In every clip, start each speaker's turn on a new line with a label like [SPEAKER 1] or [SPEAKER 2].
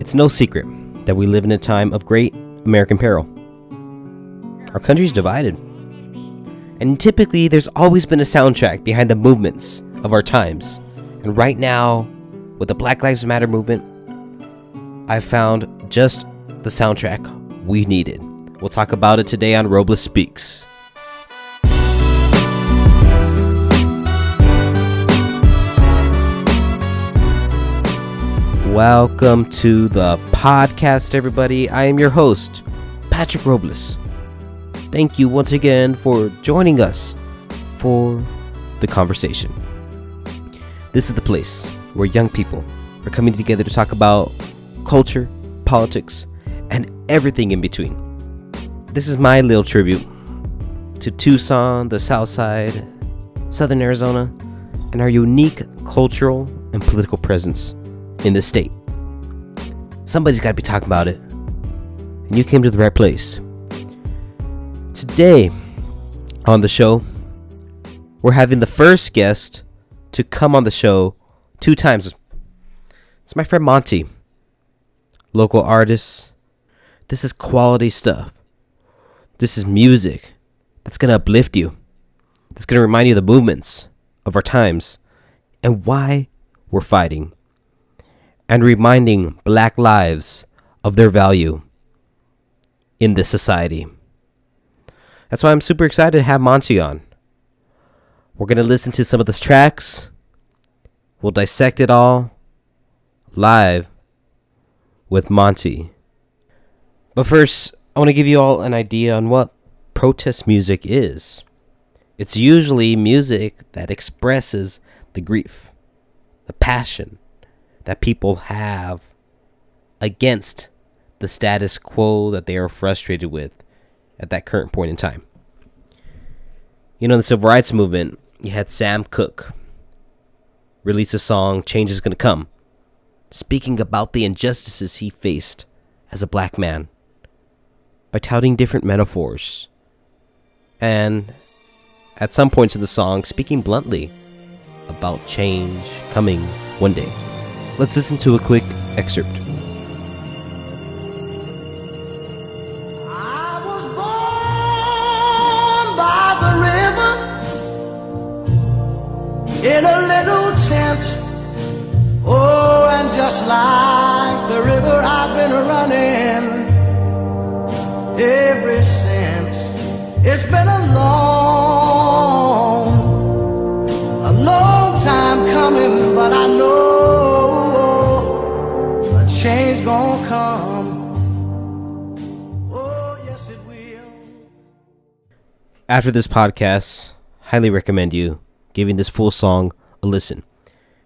[SPEAKER 1] It's no secret that we live in a time of great American peril. Our country's divided. And typically, there's always been a soundtrack behind the movements of our times. And right now, with the Black Lives Matter movement, I found just the soundtrack we needed. We'll talk about it today on Robles Speaks. Welcome to the podcast, everybody. I am your host, Patrick Robles. Thank you once again for joining us for the conversation. This is the place where young people are coming together to talk about culture, politics, and everything in between. This is my little tribute to Tucson, the South Side, Southern Arizona, and our unique cultural and political presence in the state. Somebody's got to be talking about it. And you came to the right place. Today on the show, we're having the first guest to come on the show two times. It's my friend Monty, local artist. This is quality stuff. This is music that's going to uplift you, that's going to remind you of the movements of our times and why we're fighting and reminding black lives of their value in this society. That's why I'm super excited to have Monty on. We're going to listen to some of the tracks. We'll dissect it all live with Monty. But first, I want to give you all an idea on what protest music is. It's usually music that expresses the grief, the passion, that people have against the status quo that they are frustrated with at that current point in time. You know, the civil rights movement, you had Sam Cooke release a song, Change is Gonna Come, speaking about the injustices he faced as a black man by touting different metaphors. And at some points in the song, speaking bluntly about change coming one day. Let's listen to a quick excerpt.
[SPEAKER 2] I was born by the river in a little tent. Oh, and just like the river, I've been running ever since. It's been a long,
[SPEAKER 1] After this podcast, highly recommend you giving this full song a listen.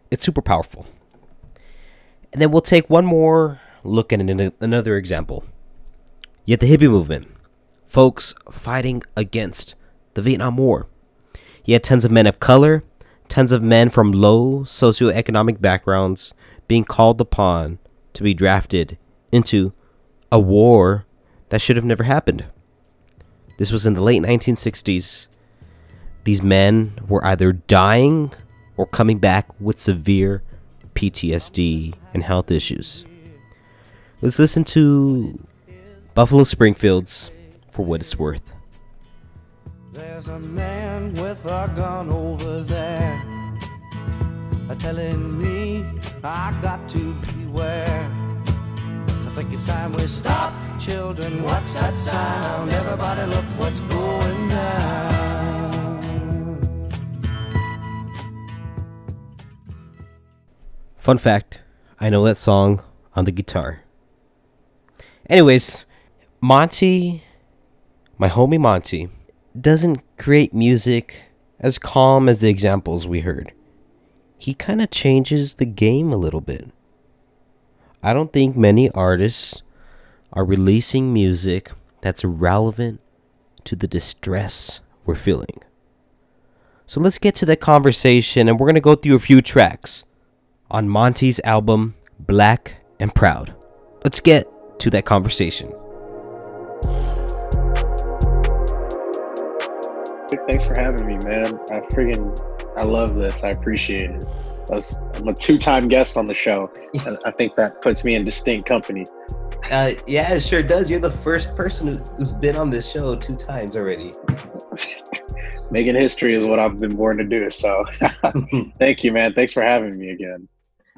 [SPEAKER 1] It's super powerful. And then we'll take one more look at an- another example. Yet the hippie movement, folks fighting against the Vietnam War. Had tons of men of color, tons of men from low socioeconomic backgrounds being called upon to be drafted into a war that should have never happened. This was in the late 1960s. These men were either dying or coming back with severe PTSD and health issues. Let's listen to Buffalo Springfield's For What It's Worth.
[SPEAKER 3] There's a man with a gun over there telling me I got to beware. Think it's time we stop, children. What's that sound? Everybody, look what's going down.
[SPEAKER 1] Fun fact I know that song on the guitar. Anyways, Monty, my homie Monty, doesn't create music as calm as the examples we heard. He kind of changes the game a little bit. I don't think many artists are releasing music that's relevant to the distress we're feeling. So let's get to that conversation, and we're going to go through a few tracks on Monty's album, Black and Proud. Let's get to that conversation.
[SPEAKER 4] Thanks for having me, man. I freaking I love this. I appreciate it. I'm a two-time guest on the show. and I think that puts me in distinct company.
[SPEAKER 1] Uh, yeah, it sure does. You're the first person who's, who's been on this show two times already.
[SPEAKER 4] Making history is what I've been born to do. So, thank you, man. Thanks for having me again.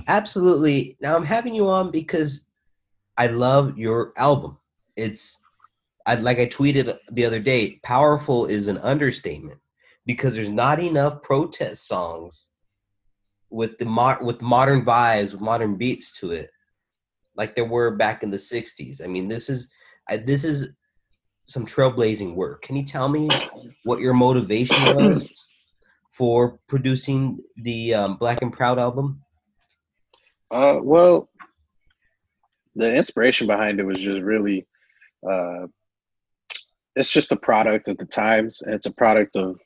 [SPEAKER 1] Absolutely. Now I'm having you on because I love your album. It's I, like I tweeted the other day. Powerful is an understatement because there's not enough protest songs with the mo- with modern vibes, with modern beats to it, like there were back in the '60s. I mean, this is I, this is some trailblazing work. Can you tell me what your motivation was for producing the um, Black and Proud album?
[SPEAKER 4] Uh, well, the inspiration behind it was just really, uh, it's just a product of the times. And it's a product of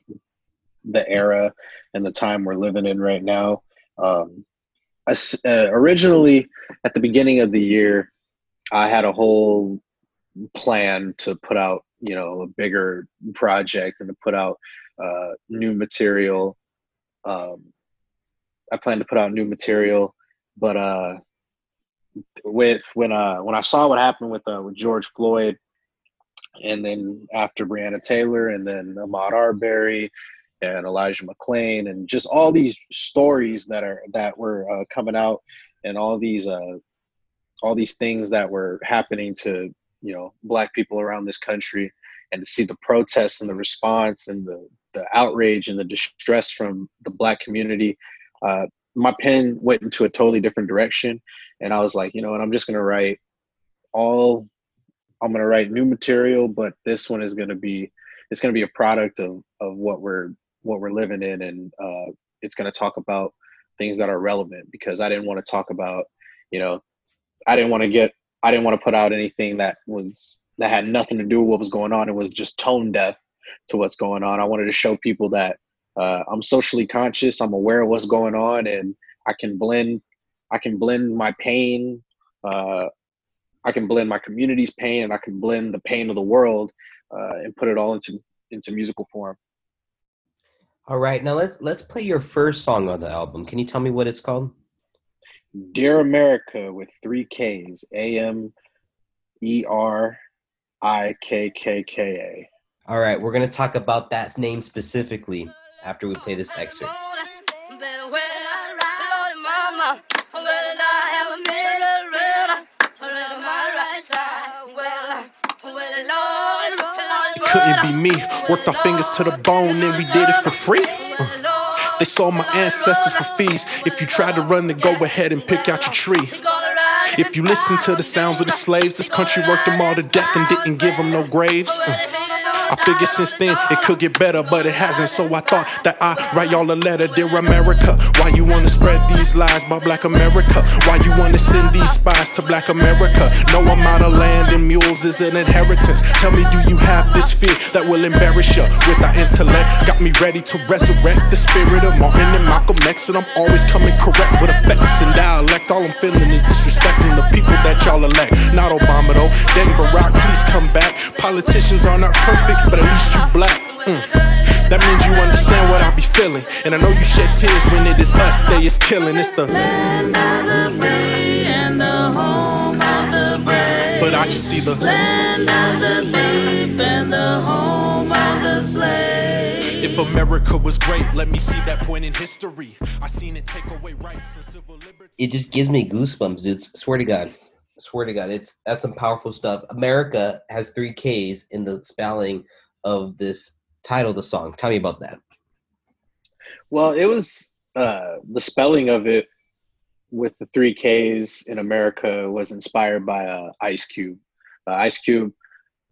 [SPEAKER 4] the era and the time we're living in right now. Um, uh, originally, at the beginning of the year, I had a whole plan to put out, you know, a bigger project and to put out uh, new material. Um, I plan to put out new material, but uh, with when uh when I saw what happened with uh with George Floyd, and then after Breonna Taylor, and then Ahmaud Arbery, and Elijah McClain, and just all these stories that are that were uh, coming out, and all these uh all these things that were happening to you know black people around this country, and to see the protests and the response and the the outrage and the distress from the black community. Uh, my pen went into a totally different direction and i was like you know what i'm just going to write all i'm going to write new material but this one is going to be it's going to be a product of of what we're what we're living in and uh, it's going to talk about things that are relevant because i didn't want to talk about you know i didn't want to get i didn't want to put out anything that was that had nothing to do with what was going on it was just tone deaf to what's going on i wanted to show people that uh, I'm socially conscious. I'm aware of what's going on, and I can blend. I can blend my pain. Uh, I can blend my community's pain, and I can blend the pain of the world, uh, and put it all into into musical form.
[SPEAKER 1] All right, now let's let's play your first song on the album. Can you tell me what it's called?
[SPEAKER 4] Dear America with three Ks. A M E R I K K K A.
[SPEAKER 1] All right, we're gonna talk about that name specifically after we play this excerpt.
[SPEAKER 5] Couldn't be me. Worked our fingers to the bone and we did it for free. Uh, they sold my ancestors for fees. If you tried to run, then go ahead and pick out your tree. If you listen to the sounds of the slaves, this country worked them all to death and didn't give them no graves. Uh, I figured since then it could get better, but it hasn't. So I thought that I'd write y'all a letter, dear America. Why you wanna spread these lies about black America? Why you wanna send these spies to black America? No amount of land and mules is an inheritance. Tell me, do you have this fear that will embarrass you? With our intellect, got me ready to resurrect the spirit of Martin and Malcolm X. And I'm always coming correct with effects and dialect. All I'm feeling is disrespecting the people that y'all elect. Not Obama though. Dang Barack, please come back. Politicians are not perfect but at least you black. Mm. That means you understand what I be feeling. And I know you shed tears when it is us they is killing. It's the land of the free and the home of the brave. But I just see the land of the thief and the home of the slave. If America was great, let me see that point in history. I seen it take away rights and civil liberties.
[SPEAKER 1] It just gives me goosebumps, dude. Swear to God swear to God, it's that's some powerful stuff. America has three K's in the spelling of this title of the song. Tell me about that.
[SPEAKER 4] Well, it was uh, the spelling of it with the three K's in America was inspired by uh, Ice Cube. Uh, Ice Cube,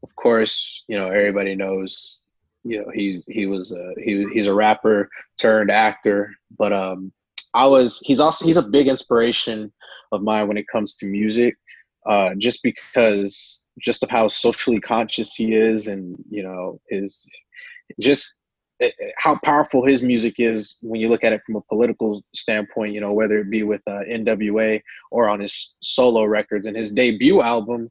[SPEAKER 4] of course, you know everybody knows. You know he he was a, he he's a rapper turned actor, but um, I was he's also he's a big inspiration of mine when it comes to music uh, just because just of how socially conscious he is and you know his just eh, eh, how powerful his music is when you look at it from a political standpoint you know whether it be with uh, nwa or on his solo records. And his debut album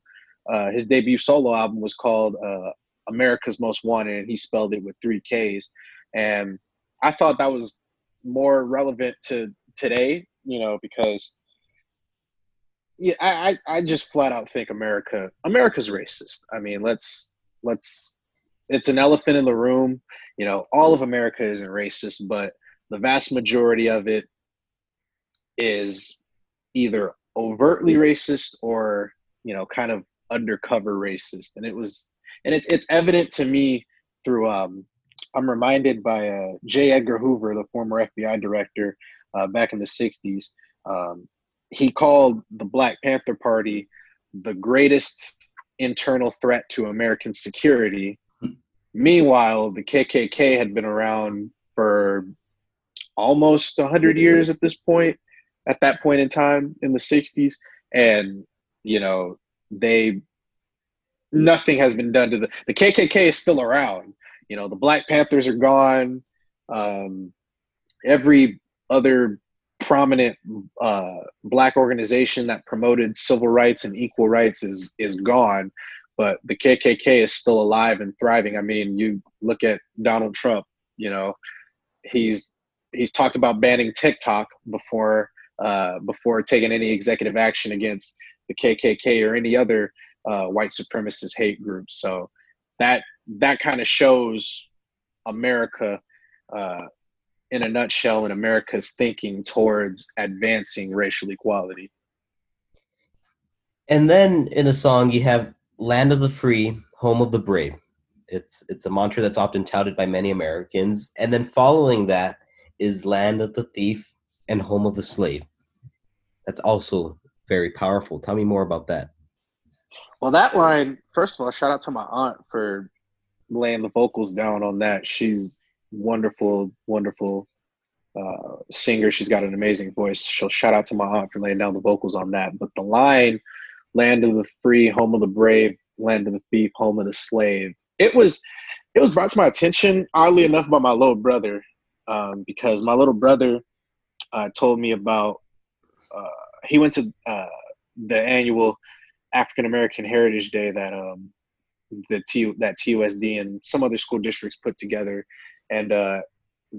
[SPEAKER 4] uh, his debut solo album was called uh, america's most wanted and he spelled it with three ks. And i thought that was more relevant to today, you know, because yeah, I, I, just flat out think America America's racist. I mean, let's let's it's an elephant in the room. You know, all of America isn't racist, but the vast majority of it is either overtly racist or you know kind of undercover racist and it was and it's it's evident to me through um i'm reminded by uh, j edgar hoover the former fbi director uh, back in the 60s um, he called the black panther party the greatest internal threat to american security. Meanwhile the kkk had been around for almost 100 years at this point at that point in time in the 60s and you know they nothing has been done to the the kkk is still around. You know the black panthers are gone. Um, every other prominent uh, black organization that promoted civil rights and equal rights is is gone but the kkk is still alive and thriving i mean you look at donald trump you know he's he's talked about banning tiktok before uh, before taking any executive action against the KKK or any other uh, white supremacist hate groups. So that that kind of shows America uh, in a nutshell in America's thinking towards advancing racial equality.
[SPEAKER 1] And then in the song you have "Land of the Free, Home of the Brave." It's it's a mantra that's often touted by many Americans. And then following that is "Land of the Thief and Home of the Slave." that's also very powerful. Tell me more about that.
[SPEAKER 4] Well, that line, first of all, shout out to my aunt for laying the vocals down on that. She's wonderful, wonderful uh, singer. She's got an amazing voice. She'll shout out to my aunt for laying down the vocals on that. But the line, "Land of the free, home of the brave, land of the thief, home of the slave," it was it was brought to my attention, oddly enough, by my little brother, um, because my little brother uh, told me about uh, he went to uh, the annual African American Heritage Day that um, the T that TUSD and some other school districts put together, and uh,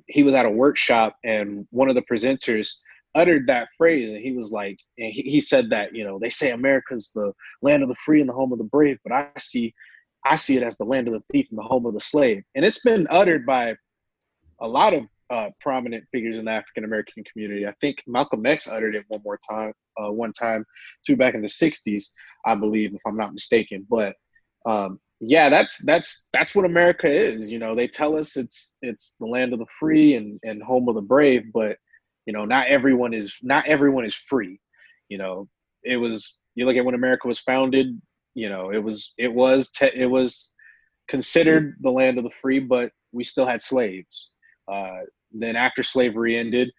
[SPEAKER 4] he was at a workshop, and one of the presenters uttered that phrase, and he was like, and he, he said that you know they say America's the land of the free and the home of the brave, but I see, I see it as the land of the thief and the home of the slave, and it's been uttered by a lot of uh, prominent figures in the African American community. I think Malcolm X uttered it one more time, uh, one time, too, back in the '60s, I believe, if I'm not mistaken. But um, yeah, that's that's that's what America is. You know, they tell us it's it's the land of the free and and home of the brave, but you know, not everyone is not everyone is free. You know, it was you look at when America was founded. You know, it was it was te- it was considered the land of the free, but we still had slaves. Uh, then after slavery ended,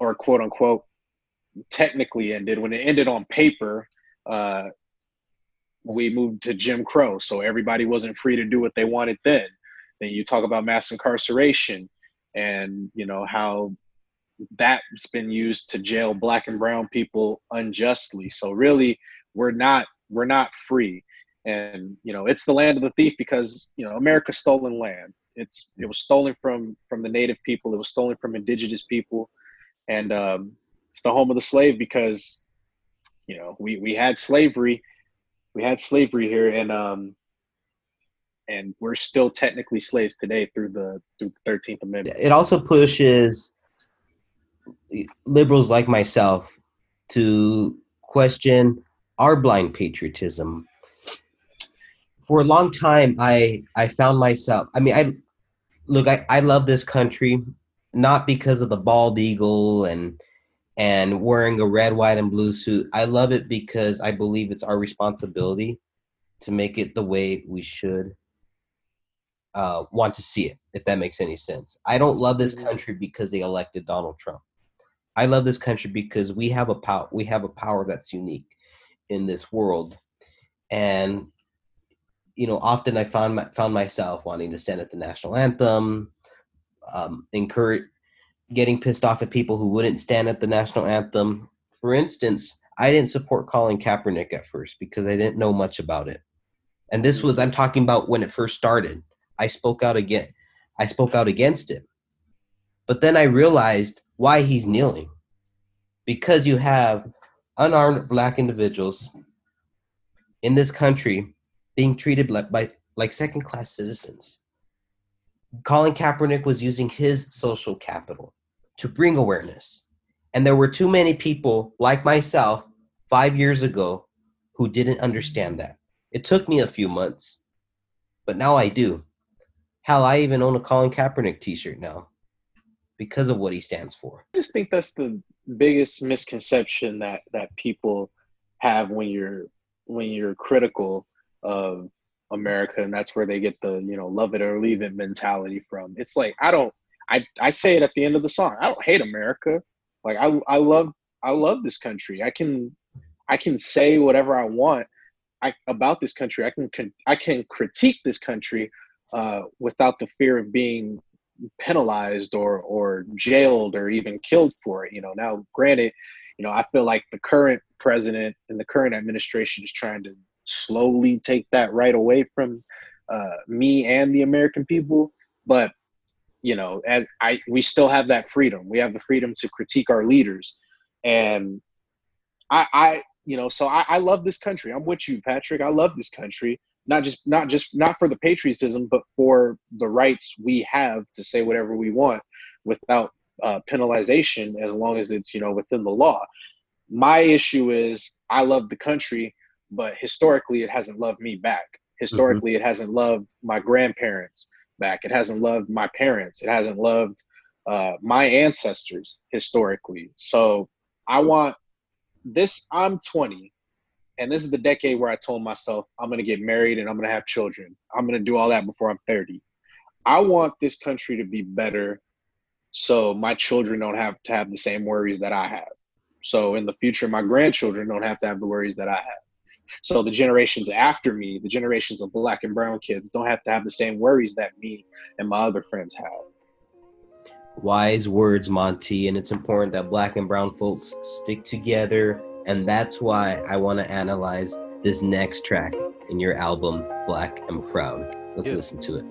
[SPEAKER 4] or quote unquote, technically ended, when it ended on paper, uh, we moved to Jim Crow. So everybody wasn't free to do what they wanted then. Then you talk about mass incarceration and, you know, how that's been used to jail black and brown people unjustly. So really, we're not we're not free. And you know, it's the land of the thief because you know America's stolen land. It's it was stolen from from the native people. It was stolen from indigenous people, and um, it's the home of the slave because you know we we had slavery, we had slavery here, and um, and we're still technically slaves today through the through the Thirteenth Amendment.
[SPEAKER 1] It also pushes liberals like myself to question our blind patriotism. For a long time, I I found myself. I mean, I look, I, I love this country not because of the bald eagle and and wearing a red, white, and blue suit. I love it because I believe it's our responsibility to make it the way we should uh, want to see it, if that makes any sense. I don't love this
[SPEAKER 4] Mm-hmm.
[SPEAKER 1] country because they elected Donald Trump. I love this country because we have a power. We have a power that's unique in this world, and you know, often I found my, found myself wanting to stand at the national anthem, um, encourage, getting pissed off at people who wouldn't stand at the national anthem. For instance, I didn't support Colin Kaepernick at first because I didn't know much about it, and this was I'm talking about when it first started. I spoke out again. I spoke out against it, but then I realized why he's kneeling. Because you have unarmed black individuals in this country being treated like, by, like second class citizens. Colin Kaepernick was using his social capital to bring awareness. And there were too many people like myself five years ago who didn't understand that. It took me a few months, but now I do. Hell, I even own a Colin Kaepernick t shirt now because of what he stands for.
[SPEAKER 4] I just think that's the biggest misconception that that people have when you're when you're critical of America, and that's where they get the you know love it or leave it mentality from. It's like I don't I I say it at the end of the song. I don't hate America. Like I I love I love this country. I can I can say whatever I want I, about this country. I can, can I can critique this country uh, without the fear of being penalized or or jailed or even killed for it. You know, now granted, you know, I feel like the current president and the current administration is trying to slowly take that right away from uh, me and the American people. But you know, as I we still have that freedom. We have the freedom to critique our leaders, and I, I you know, so I, I love this country. I'm with you, Patrick. I love this country not just not just not for the patriotism, but for the rights we have to say whatever we want without uh, penalization, as long as it's you know within the law. My issue is I love the country, but historically it hasn't loved me back. Historically, mm-hmm. it hasn't loved my grandparents back. It hasn't loved my parents. It hasn't loved uh, my ancestors historically. So I want this. I'm 20 and this is the decade where I told myself I'm going to get married and I'm going to have children. I'm going to do all that before I'm 30. I want this country to be better so my children don't have to have the same worries that I have. So in the future, my grandchildren don't have to have the worries that I have. So the generations after me, the generations of black and brown kids, don't have to have the same worries that me and my other friends have.
[SPEAKER 1] Wise words, Monty, and it's important that black and brown folks stick together and that's why I want to analyze this next track in your album, Black and Proud. Let's yeah. listen to it.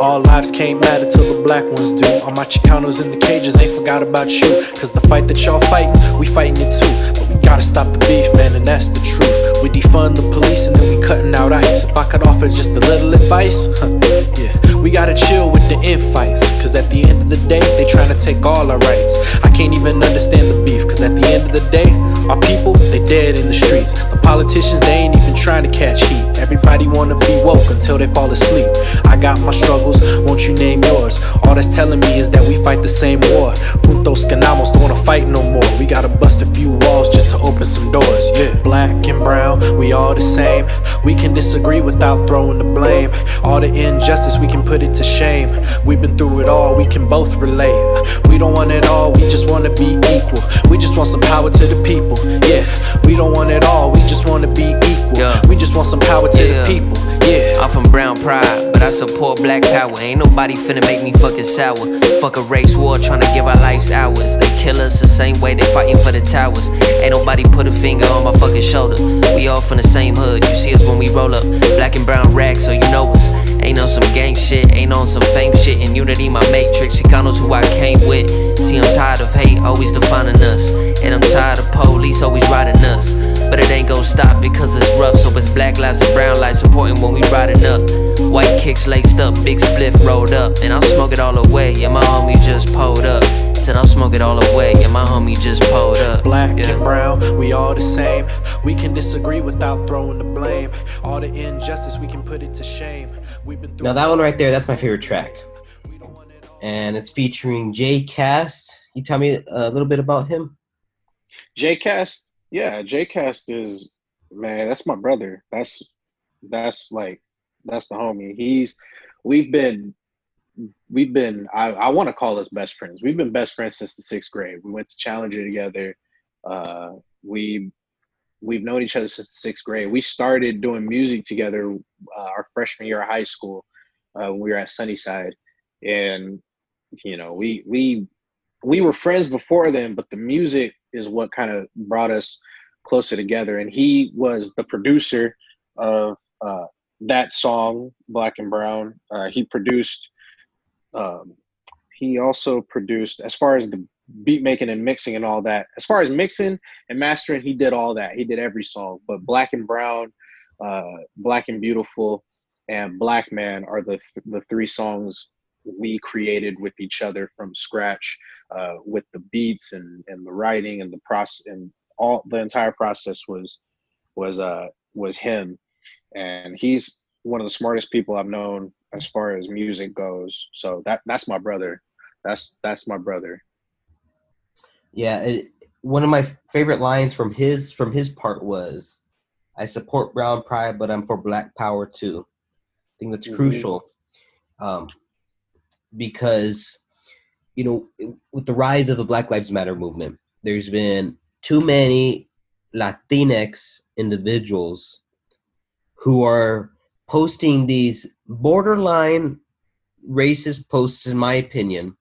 [SPEAKER 5] All lives can't matter till the black ones do. All my Chicanos in the cages ain't forgot about you. Cause the fight that y'all fighting, we fighting it too. But we gotta stop the beef, man, and that's the truth. We defund the police and then we cutting out ice. If I could offer just a little advice, huh, yeah, we gotta chill with the infights. Cause at the end of the day, they trying to take all our rights. I can't even understand the beef, cause at the end of the day, our people, they dead in the streets. The politicians, they ain't even trying to catch heat. Everybody wanna be woke until they fall asleep. I got my struggles, won't you name yours? All that's telling me is that we fight the same war. Juntos ganamos, don't wanna fight no more. We gotta bust a few walls just open some doors. Yeah, black and brown, we all the same. We can disagree without throwing the blame. All the injustice, we can put it to shame. We've been through it all, we can both relate. We don't want it all, we just wanna be equal. We just want some power to the people. Yeah, we don't want it all, we just wanna be equal. We just want some power to yeah. the people. Yeah,
[SPEAKER 6] I'm from Brown Pride, but I support black power. Ain't nobody finna make me fucking sour. Fuck a race war, trying to give our lives hours. They kill us the same way they fighting for the towers. Ain't nobody put a finger on my fucking shoulder. We all from the same hood. You see us when we roll up. Black and brown rags, so you know us. Ain't on some gang shit, ain't on some fame shit. In unity, my matrix, Chicanos who I came with. See, I'm tired of hate always defining us. And I'm tired of police always riding us. But it ain't gon' stop because it's rough. So it's black lives and brown lives supporting when we riding up. White kicks laced up, big spliff rolled up. And I'll smoke it all away. Yeah, my homie just pulled up. Said I'll smoke it all away. Yeah, my homie just pulled up.
[SPEAKER 5] Black
[SPEAKER 6] yeah.
[SPEAKER 5] and brown, we all the same. We can disagree without throwing the blame. All the injustice, we can put it to shame.
[SPEAKER 1] We've been now that one right there, that's my favorite track. And it's featuring Jay Cast. You tell me a little bit about him.
[SPEAKER 4] Jay Cast, yeah, Jay Cast is man, that's my brother. That's that's like that's the homie. He's we've been we've been I, I want to call us best friends. We've been best friends since the sixth grade. We went to Challenger together. Uh, we we've known each other since the sixth grade. We started doing music together uh, our freshman year of high school uh, when we were at Sunnyside, and you know we we we were friends before then, but the music is what kind of brought us closer together. And he was the producer of uh, that song, Black and Brown. Uh, he produced um, he also produced as far as the beat making and mixing and all that. As far as mixing and mastering, he did all that. He did every song. But Black and Brown, uh, Black and Beautiful, and Black Man are the th- the three songs we created with each other from scratch, uh, with the beats and and the writing and the process and all the entire process was was uh was him, and he's one of the smartest people I've known as far as music goes. So that that's my brother. That's that's my brother.
[SPEAKER 1] Yeah, it, one of my favorite lines from his from his part was, "I support brown pride, but I'm for black power too." I think that's
[SPEAKER 4] Mhm.
[SPEAKER 1] crucial, um, because you know, with the rise of the Black Lives Matter movement, there's been too many Latinx individuals who are posting these borderline racist posts, in my opinion,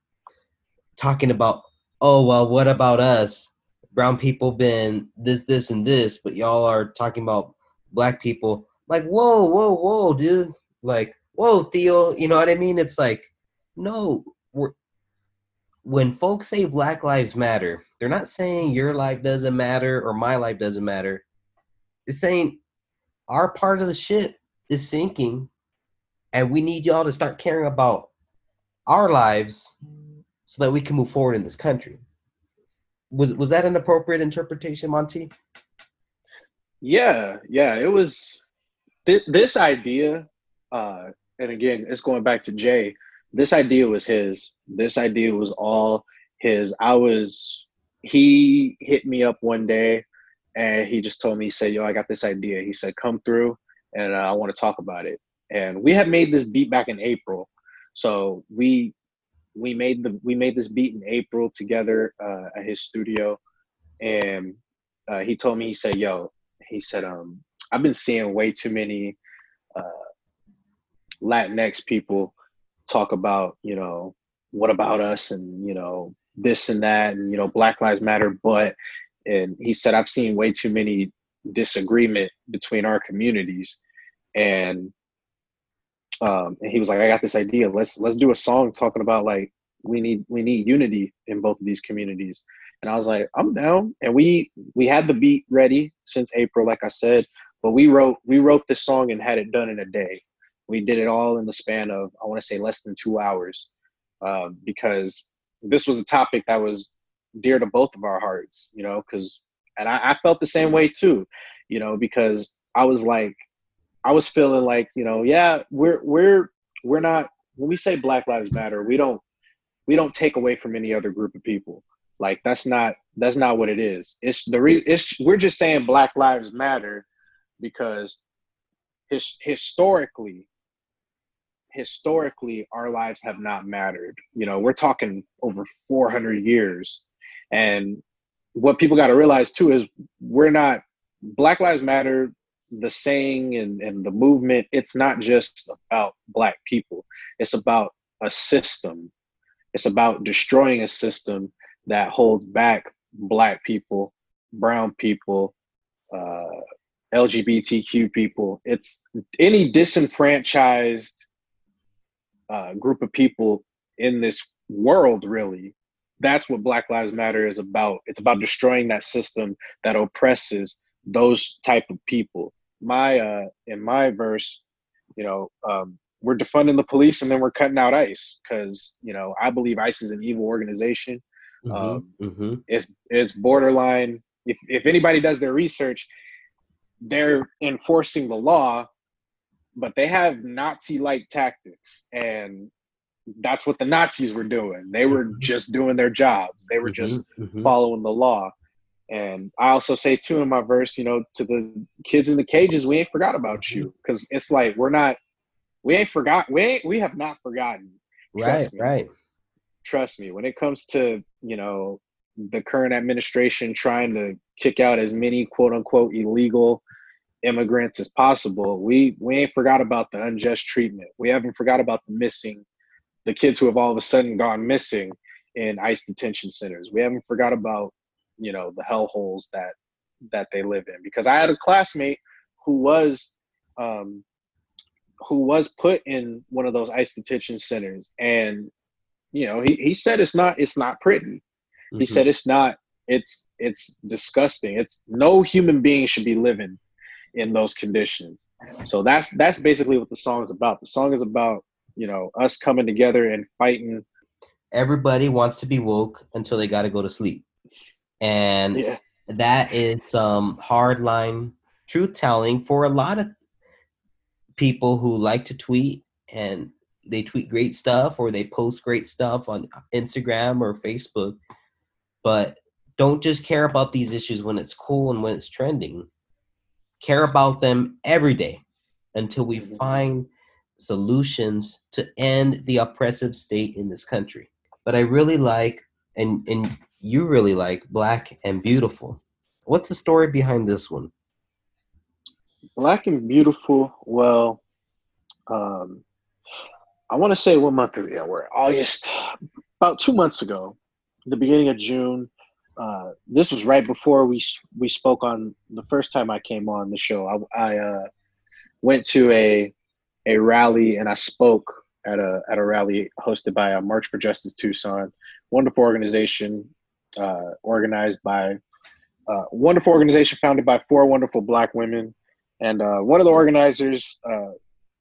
[SPEAKER 1] talking about, oh, well, what about us? Brown people been this, this, and this, but y'all are talking about black people. Like, whoa, whoa, whoa, dude. Like, whoa, Theo. You know what I mean? It's like, no, when folks say Black Lives Matter, they're not saying your life doesn't matter or my life doesn't matter. It's saying our part of the ship is sinking and we need y'all to start caring about our lives so that we can move forward in this country. Was was that an appropriate interpretation, Monty?
[SPEAKER 4] Yeah, yeah, it was th- this idea, uh, and again, it's going back to Jay. This idea was his. This idea was all his. I was. He hit me up one day, and he just told me, he said, "Yo, I got this idea." He said, "Come through, and uh, I want to talk about it." And we had made this beat back in April, so we we made the we made this beat in April together uh, at his studio, and uh, he told me, he said, "Yo." he said, um, I've been seeing way too many uh, Latinx people talk about, you know, what about us and, you know, this and that and, you know, Black Lives Matter. But, and he said, I've seen way too many disagreement between our communities. And, um, and he was like, I got this idea. Let's, let's do a song talking about like, we need, we need unity in both of these communities and I was like, I'm down. And we we had the beat ready since April, like I said, but we wrote we wrote this song and had it done in a day. We did it all in the span of I want to say less than two hours, um, because this was a topic that was dear to both of our hearts, you know. Because and I, I felt the same way too, you know, because I was like, I was feeling like, you know, yeah, we're we're we're not when we say Black Lives Matter, we don't we don't take away from any other group of people like that's not that's not what it is. It's the re- it's we're just saying Black Lives Matter because his historically historically our lives have not mattered. You know, we're talking over 400 years and what people got to realize too is we're not Black Lives Matter the saying and, and the movement it's not just about black people it's about a system it's about destroying a system that holds back black people, brown people, uh, LGBTQ people. It's any disenfranchised uh, group of people in this world, really. That's what Black Lives Matter is about. It's about destroying that system that oppresses those type of people. My uh, in my verse, you know, um, we're defunding the police and then we're cutting out ICE because you know I believe ICE is an evil organization
[SPEAKER 1] Mm-hmm,
[SPEAKER 4] um,
[SPEAKER 1] mm-hmm.
[SPEAKER 4] it's it's borderline. If if anybody does their research, they're enforcing the law, but they have Nazi-like tactics, and that's what the Nazis were doing. They were
[SPEAKER 1] Mhm.
[SPEAKER 4] just doing their jobs. They were just
[SPEAKER 1] Mhm, mhm.
[SPEAKER 4] following the law. And I also say too in my verse, you know, to the kids in the cages, we ain't forgot about mm-hmm. you because it's like we're not, we ain't forgot, we ain't, we have not forgotten.
[SPEAKER 1] right,
[SPEAKER 4] me.
[SPEAKER 1] right.
[SPEAKER 4] trust me when it comes to you know the current administration trying to kick out as many quote unquote illegal immigrants as possible we we ain't forgot about the unjust treatment we haven't forgot about the missing the kids who have all of a sudden gone missing in ice detention centers we haven't forgot about you know the hell holes that that they live in because i had a classmate who was um who was put in one of those ice detention centers and you know, he, he said it's not it's not pretty. He
[SPEAKER 1] Mhm.
[SPEAKER 4] said it's not it's it's disgusting. It's no human being should be living in those conditions. So that's that's basically what the song is about. The song is about, you know, us coming together and fighting.
[SPEAKER 1] everybody wants to be woke until they got to go to sleep, and
[SPEAKER 4] Yeah.
[SPEAKER 1] that is some hardline truth telling for a lot of people who like to tweet and they tweet great stuff or they post great stuff on Instagram or Facebook, but don't just care about these issues when it's cool and when it's trending. Care about them every day until we
[SPEAKER 4] Mhm.
[SPEAKER 1] find solutions to end the oppressive state in this country. But I really like and and you really like Black and Beautiful. What's the story behind this one?
[SPEAKER 4] Black and Beautiful. Well, um, I want to say what month are we at? We're August. About two months ago, the beginning of June. Uh, this was right before we we spoke on the first time I came on the show. I, I uh, went to a a rally and I spoke at a at a rally hosted by uh, March for Justice Tucson, wonderful organization uh, organized by uh, wonderful organization founded by four wonderful Black women. And uh, one of the organizers uh,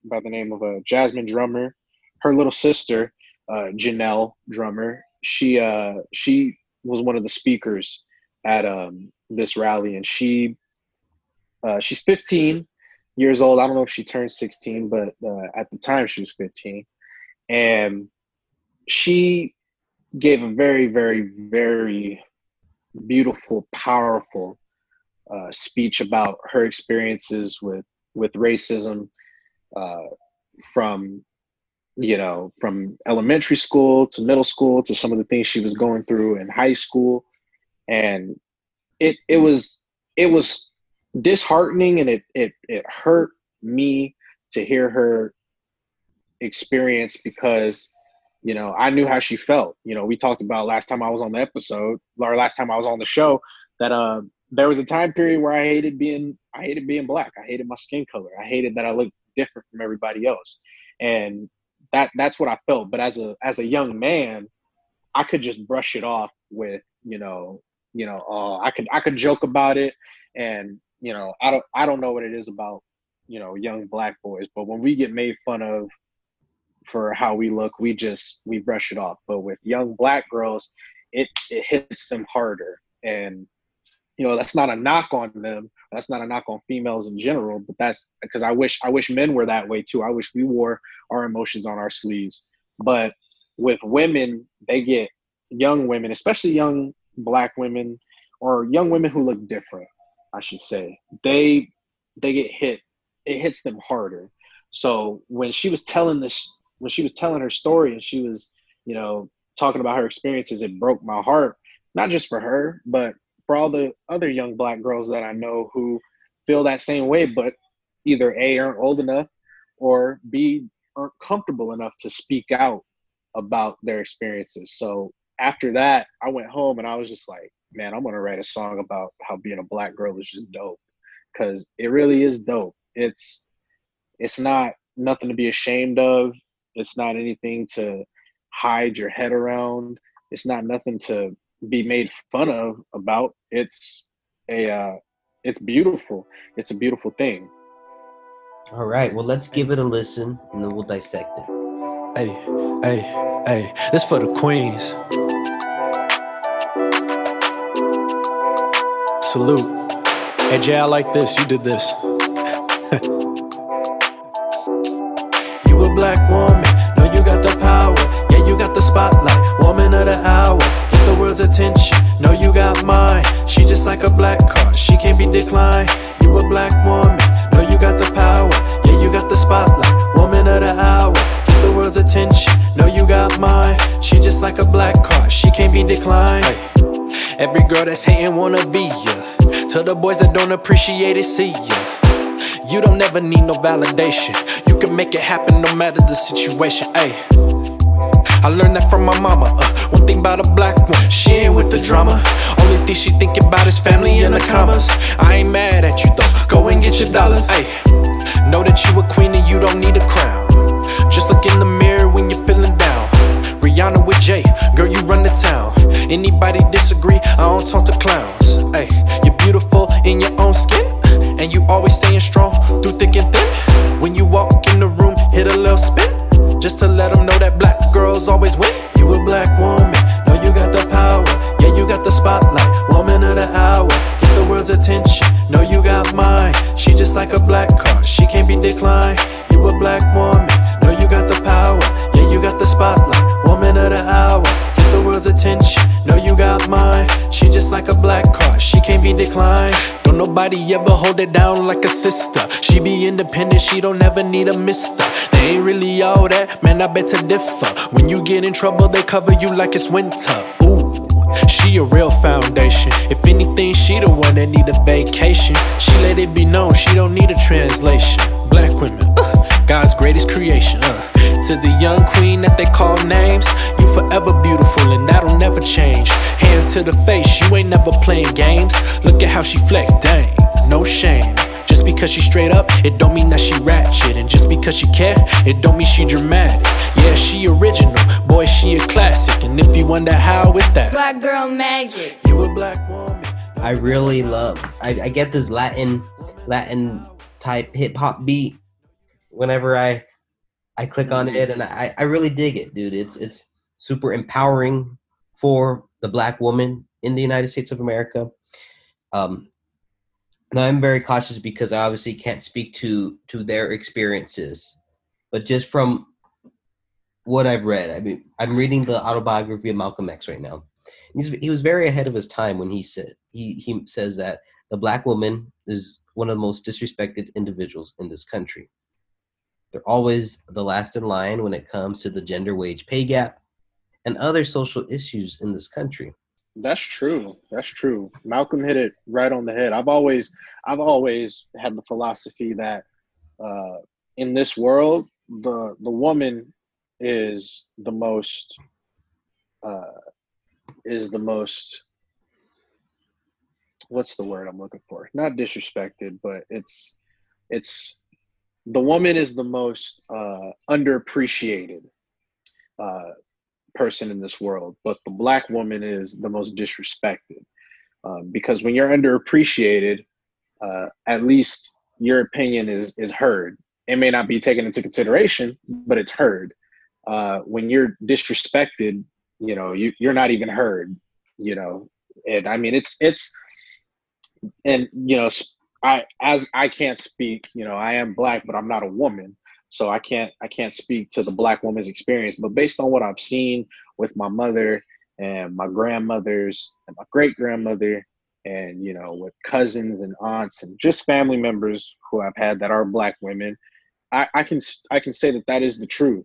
[SPEAKER 4] by the name of uh, Jasmine Drummer, her little sister Janelle Drummer, she she was one of the speakers at um, this rally, and she uh, she's 15 years old. I don't know if she turned 16, but uh, at the time she was 15, and she gave a very, very, very beautiful, powerful uh, speech about her experiences with with racism uh, from you know from elementary school to middle school to some of the things she was going through in high school. And it it was it was disheartening and it it it hurt me to hear her experience because you know I knew how she felt you know we talked about last time I was on the episode or last time I was on the show that uh there was a time period where I hated being I hated being black. I hated my skin color. I hated that I looked different from everybody else. And that that's what I felt. But as a as a young man, I could just brush it off with, you know, you know, uh, I could I could joke about it and, you know, I don't I don't know what it is about, you know, young black boys, but when we get made fun of for how we look, we just we brush it off. But with young black girls, it it hits them harder. And you know that's not a knock on them. That's not a knock on females in general but that's because i wish i wish men were that way too. I wish we wore our emotions on our sleeves. But with women they get young women especially young black women or young women who look different i should say. They they get hit it hits them harder. So when she was telling this when she was telling her story and she was you know talking about her experiences it broke my heart not just for her but for all the other young black girls that I know who feel that same way, but either A aren't old enough or B aren't comfortable enough to speak out about their experiences. So after that, I went home and I was just like, man, I'm gonna write a song about how being a black girl is just dope. Cause it really is dope. It's it's not nothing to be ashamed of. It's not anything to hide your head around. It's not nothing to be made fun of about it's a uh it's beautiful it's a beautiful thing
[SPEAKER 1] All right, well, let's give it a listen and then we'll dissect it.
[SPEAKER 5] Hey, hey, hey, this for the queens. Salute. Hey, Jay, I like this. You did this. you a black spotlight. Woman of the hour. Get the world's attention. No, you got mine. She just like a black card. She can't be declined. You a black woman. No, you got the power. Yeah, you got the spotlight. Woman of the hour. Get the world's attention. No, you got mine. She just like a black card. She can't be declined. Every girl that's hating wanna be ya. Tell the boys that don't appreciate it, see ya. You don't ever need no validation. You can make it happen no matter the situation. Ayy. I learned that from my mama. Uh, one thing about a black one, she ain't with the drama. Only thing she think about is family and the commas. I ain't mad at you though. Go and get your dollars. Ayy. Know that you a queen and you don't need a crown. Just look in the mirror when you're feeling down. Rihanna with Jay, girl, you run the town. Anybody disagree? I don't talk to clowns. Nobody ever hold it down like a sister. She be independent, she don't ever need a mister. They ain't really all that, man, I bet to differ. When you get in trouble, they cover you like it's winter. Ooh. She a real foundation. If anything, she the one that need a vacation. She let it be known she don't need a translation. Black women, uh, God's greatest creation. Uh. To the young queen that they call names, you forever beautiful and that'll never change. Hand to the face, you ain't never playing games. Look at how she flex, dang, no shame. Just because she straight up, it don't mean that she ratchet. And just because she care, it don't mean she dramatic. Yeah, she original, boy, she a classic. And if you wonder how, it's that.
[SPEAKER 7] Black girl magic.
[SPEAKER 5] You a black woman.
[SPEAKER 1] I really love. I, I get this Latin, Latin type hip hop beat whenever I, I click on it, and I, I really dig it, dude. It's it's super empowering for the black woman in the United States of America. Um, now I'm very cautious because I obviously can't speak to to their experiences, but just from what I've read, I mean, I'm reading the autobiography of Malcolm X right now. He's, he was very ahead of his time when he said he he says that the black woman is one of the most disrespected individuals in this country. They're always the last in line when it comes to the gender wage pay gap and other social issues in this country.
[SPEAKER 4] That's true. That's true. Malcolm hit it right on the head. I've always, I've always had the philosophy that uh, in this world, the the woman is the most, uh, is the most. What's the word I'm looking for? Not disrespected, but it's, it's, the woman is the most uh, underappreciated. Uh, person in this world, but the black woman is the most disrespected. Um, because when you're underappreciated, uh, at least your opinion is is heard. It may not be taken into consideration, but it's heard. Uh, when you're disrespected, you know, you you're not even heard. You know, and I mean, it's it's, and you know, I as I can't speak. You know, I am black, but I'm not a woman. So i can't i can't speak to the black woman's experience. But based on what i've seen with my mother and my grandmothers and my great grandmother and you know with cousins and aunts and just family members who i've had that are black women i, I can i can say that that is the truth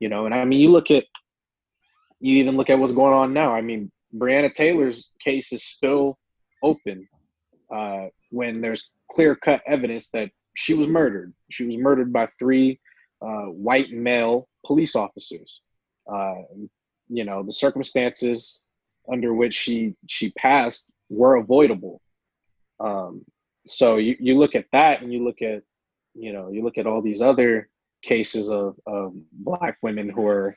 [SPEAKER 4] you know? And i mean you look at you even look at what's going on now. I mean breonna taylor's case is still open uh, when there's clear cut evidence that she was murdered. She was murdered by three uh, white male police officers. Uh, you know, the circumstances under which she she passed were avoidable. Um, so you, you look at that and you look at you know you look at all these other cases of, of black women who are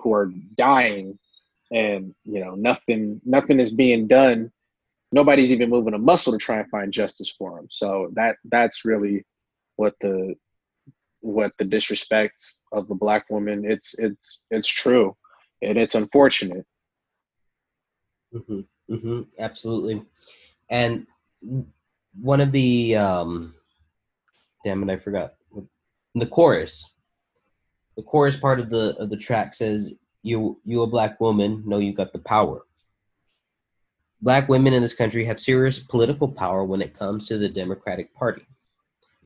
[SPEAKER 4] who are dying and you know nothing nothing is being done nobody's even moving a muscle to try and find justice for him. So that that's really what the what the disrespect of the black woman. It's it's it's true, and it's unfortunate.
[SPEAKER 1] Mm-hmm, mm-hmm, absolutely, and one of the um, damn it, I forgot the chorus. The chorus part of the of the track says, "You you a black woman, know you got the power." Black women in this country have serious political power when it comes to the Democratic Party.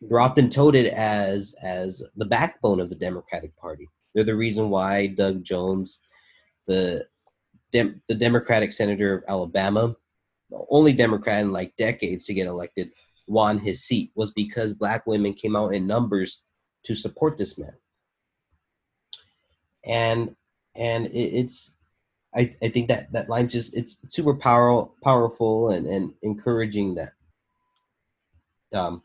[SPEAKER 1] They're often touted as as the backbone of the Democratic Party. They're the reason why Doug Jones, the Dem- the Democratic senator of Alabama, the only Democrat in like decades to get elected, won his seat was because black women came out in numbers to support this man. And and it, it's I, I think that that line just it's super power, powerful and, and encouraging that um,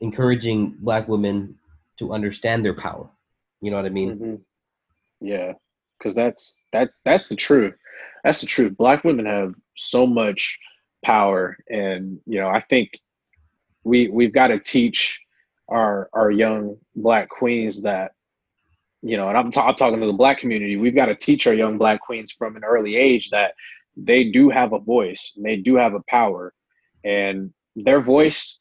[SPEAKER 1] encouraging black women to understand their power. You know what I mean?
[SPEAKER 4] Mm-hmm. Yeah, because that's that's that's the truth. That's the truth. Black women have so much power, and you know, I think we we've got to teach our our young black queens that you know, and I'm, ta- I'm talking to the black community. We've got to teach our young black queens from an early age that they do have a voice, and they do have a power, and their voice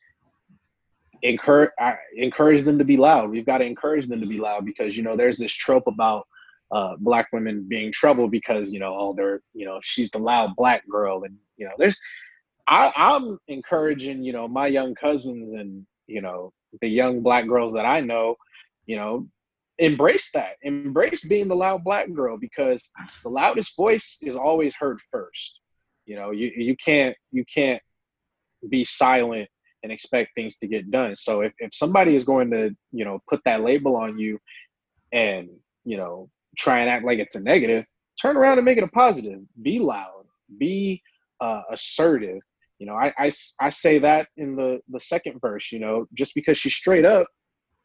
[SPEAKER 4] encourage encourage them to be loud. We've got to encourage them to be loud because you know there's this trope about uh, black women being trouble because you know oh they're you know she's the loud black girl and you know there's I, I'm encouraging you know my young cousins and you know the young black girls that I know you know embrace that embrace being the loud black girl because the loudest voice is always heard first you know you, you can't you can't be silent and expect things to get done. So if, if somebody is going to, you know, put that label on you and, you know, try and act like it's a negative, turn around and make it a positive. Be loud, be uh, assertive. You know, I, I, I say that in the, the second verse, you know, just because she's straight up,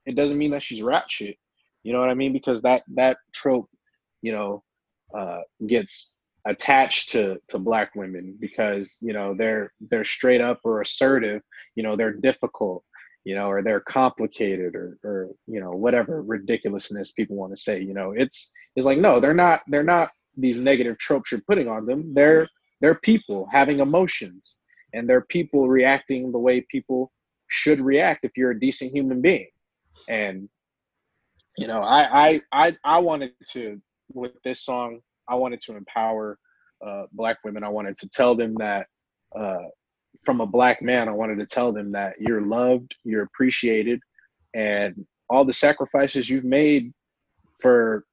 [SPEAKER 4] it doesn't mean that she's ratchet. You know what I mean? Because that, that trope, you know, uh, gets attached to to black women because you know they're they're straight up or assertive you know they're difficult you know or they're complicated or or you know whatever ridiculousness people want to say you know? It's it's like no they're not they're not these negative tropes you're putting on them. They're they're people having emotions and they're people reacting the way people should react if you're a decent human being. And you know i i i, I wanted to with this song I wanted to empower uh, black women. I wanted to tell them that uh, from a black man, I wanted to tell them that you're loved, you're appreciated, and all the sacrifices you've made for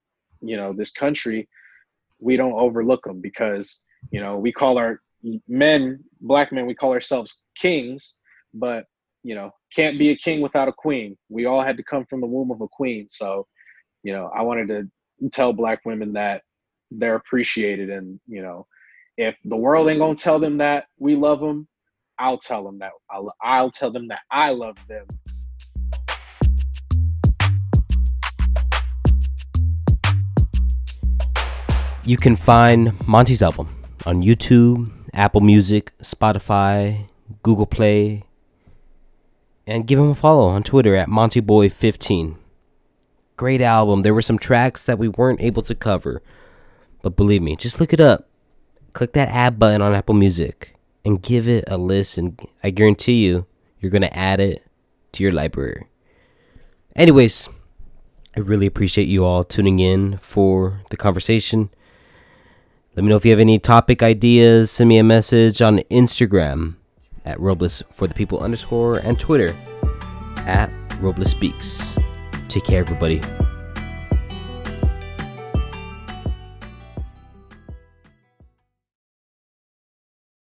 [SPEAKER 4] you know this country, we don't overlook them because you know we call our men, black men, we call ourselves kings, but you know can't be a king without a queen. We all had to come from the womb of a queen, so you know I wanted to tell black women that they're appreciated and you know if the world ain't gonna tell them that we love them i'll tell them that i'll, I'll tell them that i love them
[SPEAKER 1] you can find monty's album on youtube apple music spotify google play and give him a follow on twitter at montyboy15 great album there were some tracks that we weren't able to cover but believe me, just look it up. Click that add button on Apple Music and give it a listen. I guarantee you, you're going to add it to your library. Anyways, I really appreciate you all tuning in for the conversation. Let me know if you have any topic ideas. Send me a message on Instagram at Robles for the people underscore and Twitter at Robles Speaks. Take care, everybody.